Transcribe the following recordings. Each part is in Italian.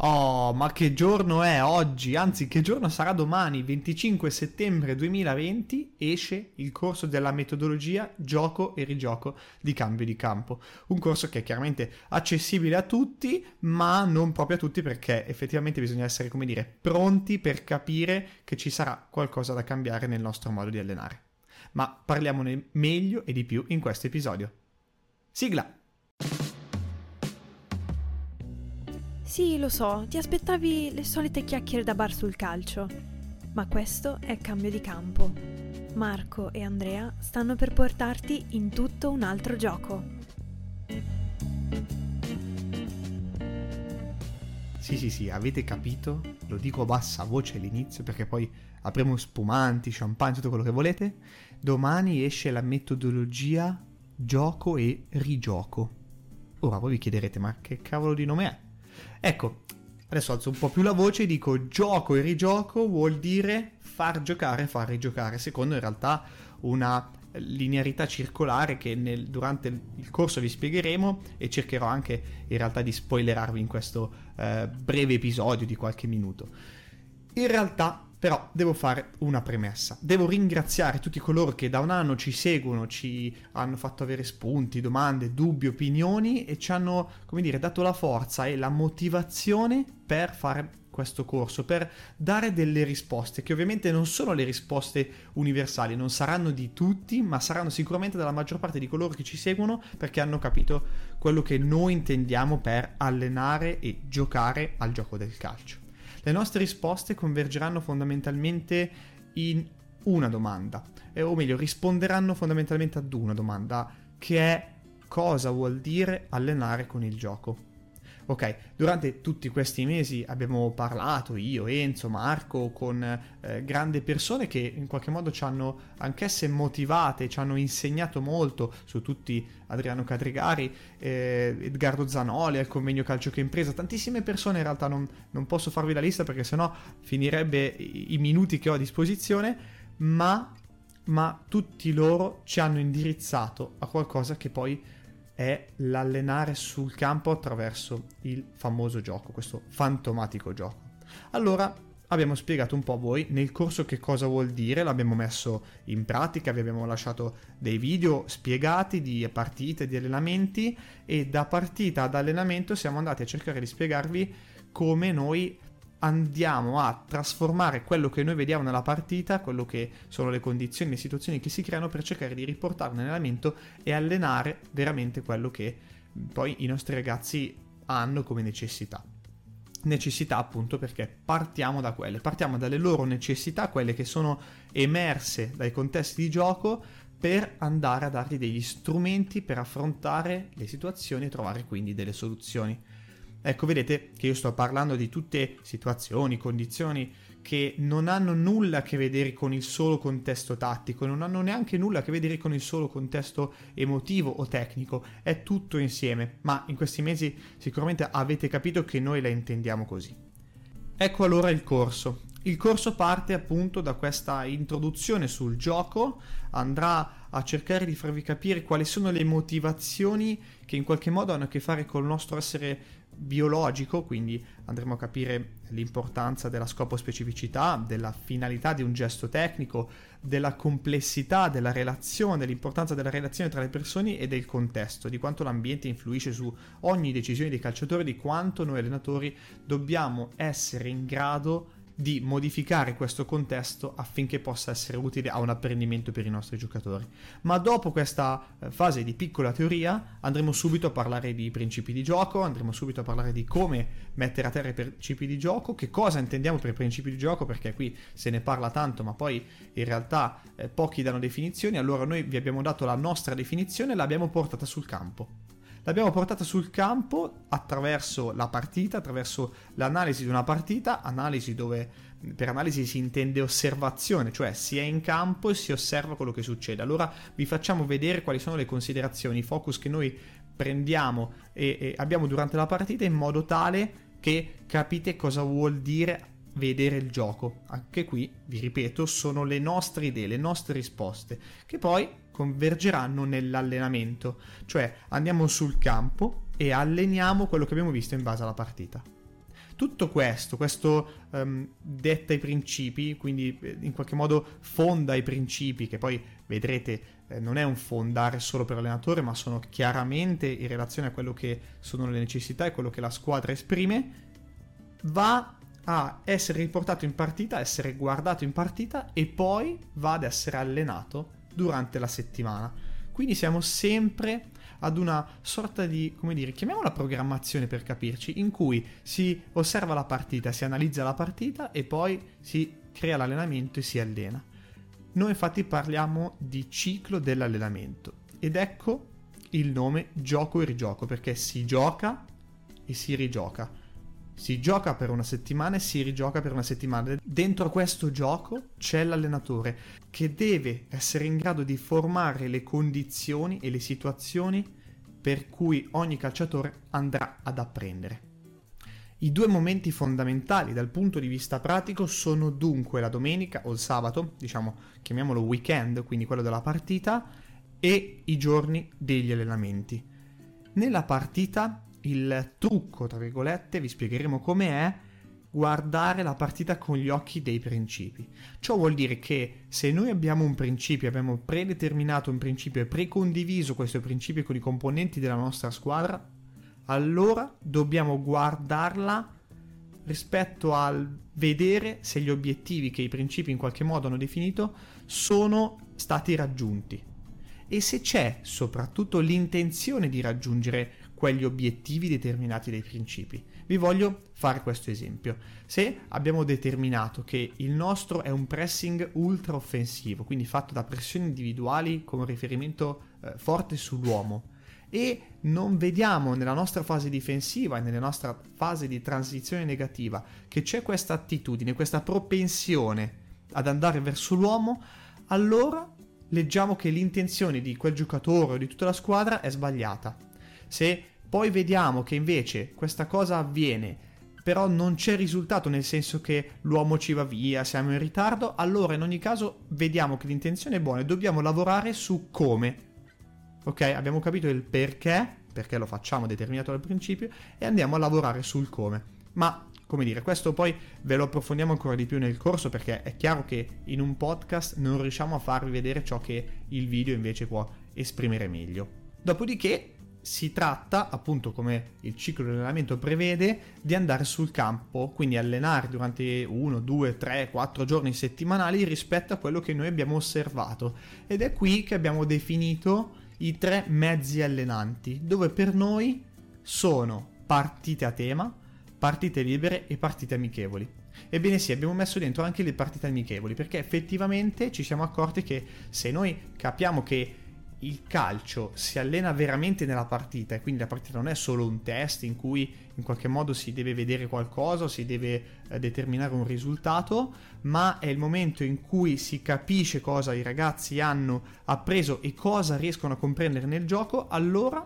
Oh, ma che giorno è oggi? Anzi, che giorno sarà domani? 25 settembre 2020 esce il corso della metodologia gioco e rigioco di cambio di campo. Un corso che è chiaramente accessibile a tutti, ma non proprio a tutti perché effettivamente bisogna essere, come dire, pronti per capire che ci sarà qualcosa da cambiare nel nostro modo di allenare. Ma parliamone meglio e di più in questo episodio. Sigla! Sì, lo so, ti aspettavi le solite chiacchiere da bar sul calcio. Ma questo è cambio di campo. Marco e Andrea stanno per portarti in tutto un altro gioco. Sì, sì, sì, avete capito? Lo dico a bassa voce all'inizio perché poi apriamo spumanti, champagne, tutto quello che volete. Domani esce la metodologia gioco e rigioco. Ora voi vi chiederete, ma che cavolo di nome è? Ecco, adesso alzo un po' più la voce e dico gioco e rigioco vuol dire far giocare e far rigiocare, secondo in realtà una linearità circolare che nel, durante il corso vi spiegheremo e cercherò anche in realtà di spoilerarvi in questo eh, breve episodio di qualche minuto. In realtà però devo fare una premessa. Devo ringraziare tutti coloro che da un anno ci seguono, ci hanno fatto avere spunti, domande, dubbi, opinioni e ci hanno, come dire, dato la forza e la motivazione per fare questo corso, per dare delle risposte che ovviamente non sono le risposte universali, non saranno di tutti, ma saranno sicuramente della maggior parte di coloro che ci seguono perché hanno capito quello che noi intendiamo per allenare e giocare al gioco del calcio. Le nostre risposte convergeranno fondamentalmente in una domanda, eh, o meglio, risponderanno fondamentalmente ad una domanda, che è cosa vuol dire allenare con il gioco. Ok, durante tutti questi mesi abbiamo parlato, io, Enzo, Marco, con eh, grandi persone che in qualche modo ci hanno anch'esse motivate, ci hanno insegnato molto, su tutti Adriano Cadrigari, eh, Edgardo Zanoli, al convegno Calcio che Impresa, tantissime persone in realtà non, non posso farvi la lista perché sennò finirebbe i, minuti che ho a disposizione, ma, ma tutti loro ci hanno indirizzato a qualcosa che poi è l'allenare sul campo attraverso il famoso gioco, questo fantomatico gioco. Allora abbiamo spiegato un po' a voi nel corso che cosa vuol dire, l'abbiamo messo in pratica, vi abbiamo lasciato dei video spiegati di partite, di allenamenti e da partita ad allenamento siamo andati a cercare di spiegarvi come noi andiamo a trasformare quello che noi vediamo nella partita, quello che sono le condizioni, le situazioni che si creano per cercare di riportarle nell'allenamento e allenare veramente quello che poi i nostri ragazzi hanno come necessità. Necessità appunto perché partiamo da quelle, partiamo dalle loro necessità, quelle che sono emerse dai contesti di gioco per andare a dargli degli strumenti per affrontare le situazioni e trovare quindi delle soluzioni. Ecco, vedete che io sto parlando di tutte situazioni, condizioni che non hanno nulla a che vedere con il solo contesto tattico, non hanno neanche nulla a che vedere con il solo contesto emotivo o tecnico, è tutto insieme, ma in questi mesi sicuramente avete capito che noi la intendiamo così. Ecco allora il corso. Il corso parte appunto da questa introduzione sul gioco, andrà a cercare di farvi capire quali sono le motivazioni che in qualche modo hanno a che fare col nostro essere biologico, quindi andremo a capire l'importanza della scopo specificità, della finalità di un gesto tecnico, della complessità della relazione, dell'importanza della relazione tra le persone e del contesto, di quanto l'ambiente influisce su ogni decisione dei calciatori, di quanto noi allenatori dobbiamo essere in grado di modificare questo contesto affinché possa essere utile a un apprendimento per i nostri giocatori. Ma dopo questa eh, fase di piccola teoria andremo subito a parlare di principi di gioco, andremo subito a parlare di come mettere a terra i principi di gioco, che cosa intendiamo per principi di gioco, perché qui se ne parla tanto, ma poi in realtà eh, pochi danno definizioni, allora noi vi abbiamo dato la nostra definizione e l'abbiamo portata sul campo l'abbiamo portata sul campo attraverso la partita, attraverso l'analisi di una partita, analisi dove per analisi si intende osservazione, cioè si è in campo e si osserva quello che succede. Allora vi facciamo vedere quali sono le considerazioni, i focus che noi prendiamo e, e abbiamo durante la partita in modo tale che capite cosa vuol dire vedere il gioco. Anche qui, vi ripeto, sono le nostre idee, le nostre risposte, che poi convergeranno nell'allenamento, cioè andiamo sul campo e alleniamo quello che abbiamo visto in base alla partita. tutto questo, questo um, detta i principi, quindi eh, in qualche modo fonda i principi, che poi vedrete eh, non è un fondare solo per l'allenatore, ma sono chiaramente in relazione a quello che sono le necessità e quello che la squadra esprime, va a essere riportato in partita, essere guardato in partita e poi va ad essere allenato durante la settimana. Quindi siamo sempre ad una sorta di, come dire, chiamiamola programmazione per capirci, in cui si osserva la partita, si analizza la partita e poi si crea l'allenamento e si allena. Noi infatti parliamo di ciclo dell'allenamento ed ecco il nome gioco e rigioco perché si gioca e si rigioca. Si gioca per una settimana e si rigioca per una settimana. Dentro questo gioco c'è l'allenatore che deve essere in grado di formare le condizioni e le situazioni per cui ogni calciatore andrà ad apprendere. I due momenti fondamentali dal punto di vista pratico sono dunque la domenica o il sabato, diciamo chiamiamolo weekend, quindi quello della partita, e i giorni degli allenamenti. Nella partita il trucco, tra virgolette, vi spiegheremo come è guardare la partita con gli occhi dei principi. Ciò vuol dire che se noi abbiamo un principio, abbiamo predeterminato un principio e precondiviso questo principio con i componenti della nostra squadra, allora dobbiamo guardarla rispetto al vedere se gli obiettivi che i principi in qualche modo hanno definito sono stati raggiunti e se c'è soprattutto l'intenzione di raggiungere quegli obiettivi determinati dai principi. Vi voglio fare questo esempio. Se abbiamo determinato che il nostro è un pressing ultra offensivo, quindi fatto da pressioni individuali con riferimento eh, forte sull'uomo, e non vediamo nella nostra fase difensiva e nella nostra fase di transizione negativa che c'è questa attitudine, questa propensione ad andare verso l'uomo, allora leggiamo che l'intenzione di quel giocatore o di tutta la squadra è sbagliata. Se poi vediamo che invece questa cosa avviene, però non c'è risultato nel senso che l'uomo ci va via, siamo in ritardo, allora in ogni caso vediamo che l'intenzione è buona e dobbiamo lavorare su come. Ok, abbiamo capito il perché, perché lo facciamo determinato dal principio, e andiamo a lavorare sul come. Ma come dire, questo poi ve lo approfondiamo ancora di più nel corso perché è chiaro che in un podcast non riusciamo a farvi vedere ciò che il video invece può esprimere meglio. Dopodiché si tratta, appunto come il ciclo di allenamento prevede, di andare sul campo, quindi allenare durante 1, 2, 3, 4 giorni settimanali rispetto a quello che noi abbiamo osservato. Ed è qui che abbiamo definito i tre mezzi allenanti, dove per noi sono partite a tema, partite libere e partite amichevoli. Ebbene sì, abbiamo messo dentro anche le partite amichevoli, perché effettivamente ci siamo accorti che se noi capiamo che il calcio si allena veramente nella partita e quindi la partita non è solo un test in cui in qualche modo si deve vedere qualcosa, si deve eh, determinare un risultato, ma è il momento in cui si capisce cosa i ragazzi hanno appreso e cosa riescono a comprendere nel gioco, allora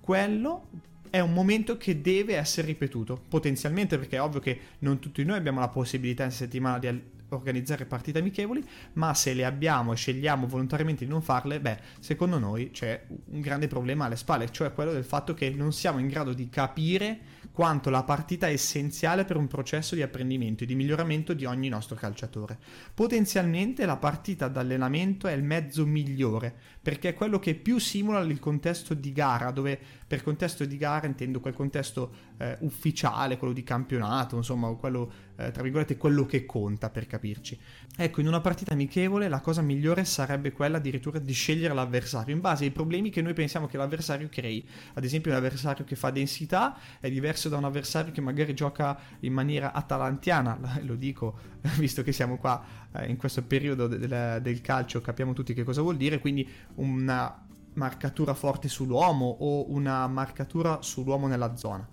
quello è un momento che deve essere ripetuto, potenzialmente perché è ovvio che non tutti noi abbiamo la possibilità in settimana di organizzare partite amichevoli, ma se le abbiamo e scegliamo volontariamente di non farle, beh, secondo noi c'è un grande problema alle spalle, cioè quello del fatto che non siamo in grado di capire quanto la partita è essenziale per un processo di apprendimento e di miglioramento di ogni nostro calciatore. Potenzialmente la partita d'allenamento è il mezzo migliore, perché è quello che più simula il contesto di gara, dove per contesto di gara intendo quel contesto eh, ufficiale, quello di campionato, insomma, quello, eh, tra virgolette, quello che conta per capirci. Ecco, in una partita amichevole la cosa migliore sarebbe quella addirittura di scegliere l'avversario in base ai problemi che noi pensiamo che l'avversario crei. Ad esempio, un avversario che fa densità è diverso da un avversario che magari gioca in maniera atalantiana, lo dico visto che siamo qua eh, in questo periodo del, del calcio, capiamo tutti che cosa vuol dire, quindi una marcatura forte sull'uomo o una marcatura sull'uomo nella zona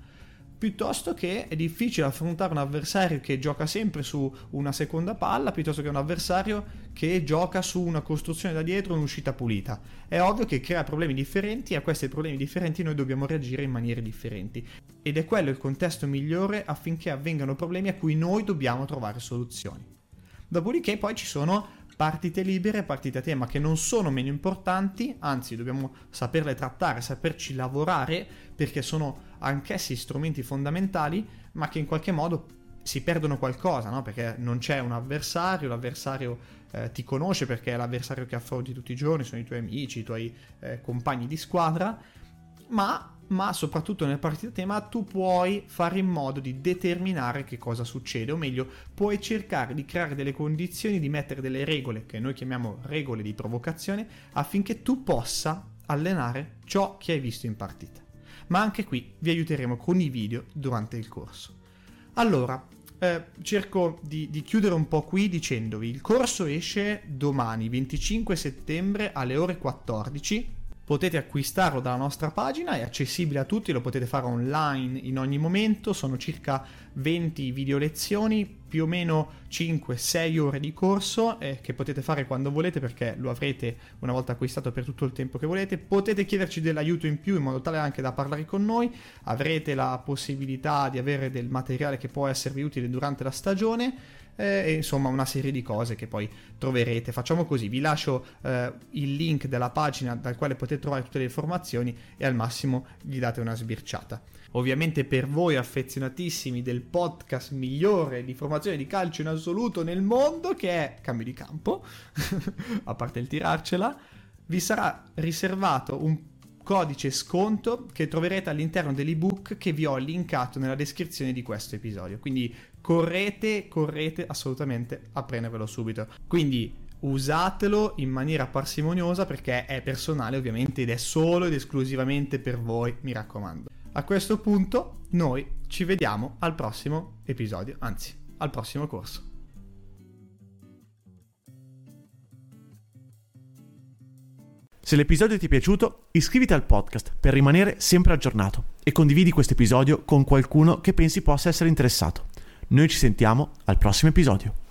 piuttosto che è difficile affrontare un avversario che gioca sempre su una seconda palla, piuttosto che un avversario che gioca su una costruzione da dietro un'uscita pulita. È ovvio che crea problemi differenti e a questi problemi differenti noi dobbiamo reagire in maniere differenti. Ed è quello il contesto migliore affinché avvengano problemi a cui noi dobbiamo trovare soluzioni. Dopodiché poi ci sono partite libere, partite a tema che non sono meno importanti, anzi dobbiamo saperle trattare, saperci lavorare perché sono anch'essi strumenti fondamentali, ma che in qualche modo si perdono qualcosa, no? perché non c'è un avversario, l'avversario eh, ti conosce perché è l'avversario che affronti tutti i giorni, sono i tuoi amici, i tuoi eh, compagni di squadra, ma ma soprattutto nel partita tema tu puoi fare in modo di determinare che cosa succede, o meglio, puoi cercare di creare delle condizioni, di mettere delle regole, che noi chiamiamo regole di provocazione, affinché tu possa allenare ciò che hai visto in partita. Ma anche qui vi aiuteremo con i video durante il corso. Allora, eh, cerco di, di, chiudere un po' qui dicendovi il corso esce domani 25 settembre alle ore 14 potete acquistarlo dalla nostra pagina, è accessibile a tutti, lo potete fare online in ogni momento, sono circa 20 video lezioni, più o meno 5-6 ore di corso eh, che potete fare quando volete perché lo avrete una volta acquistato per tutto il tempo che volete, potete chiederci dell'aiuto in più in modo tale anche da parlare con noi, avrete la possibilità di avere del materiale che può esservi utile durante la stagione eh, e insomma una serie di cose che poi troverete. Facciamo così, vi lascio eh, il link della pagina dal quale potete trovare tutte le informazioni e al massimo gli date una sbirciata. Ovviamente per voi affezionatissimi del podcast migliore di formazione di calcio in assoluto nel mondo che è Cambio di Campo, a parte il tirarcela, vi sarà riservato un codice sconto che troverete all'interno dell'ebook che vi ho linkato nella descrizione di questo episodio. Quindi correte, correte assolutamente a prendervelo subito. Quindi usatelo in maniera parsimoniosa perché è personale ovviamente ed è solo ed esclusivamente per voi, mi raccomando. A questo punto noi ci vediamo al prossimo episodio, anzi al prossimo corso. Se l'episodio ti è piaciuto, iscriviti al podcast per rimanere sempre aggiornato e condividi questo episodio con qualcuno che pensi possa essere interessato. Noi ci sentiamo al prossimo episodio.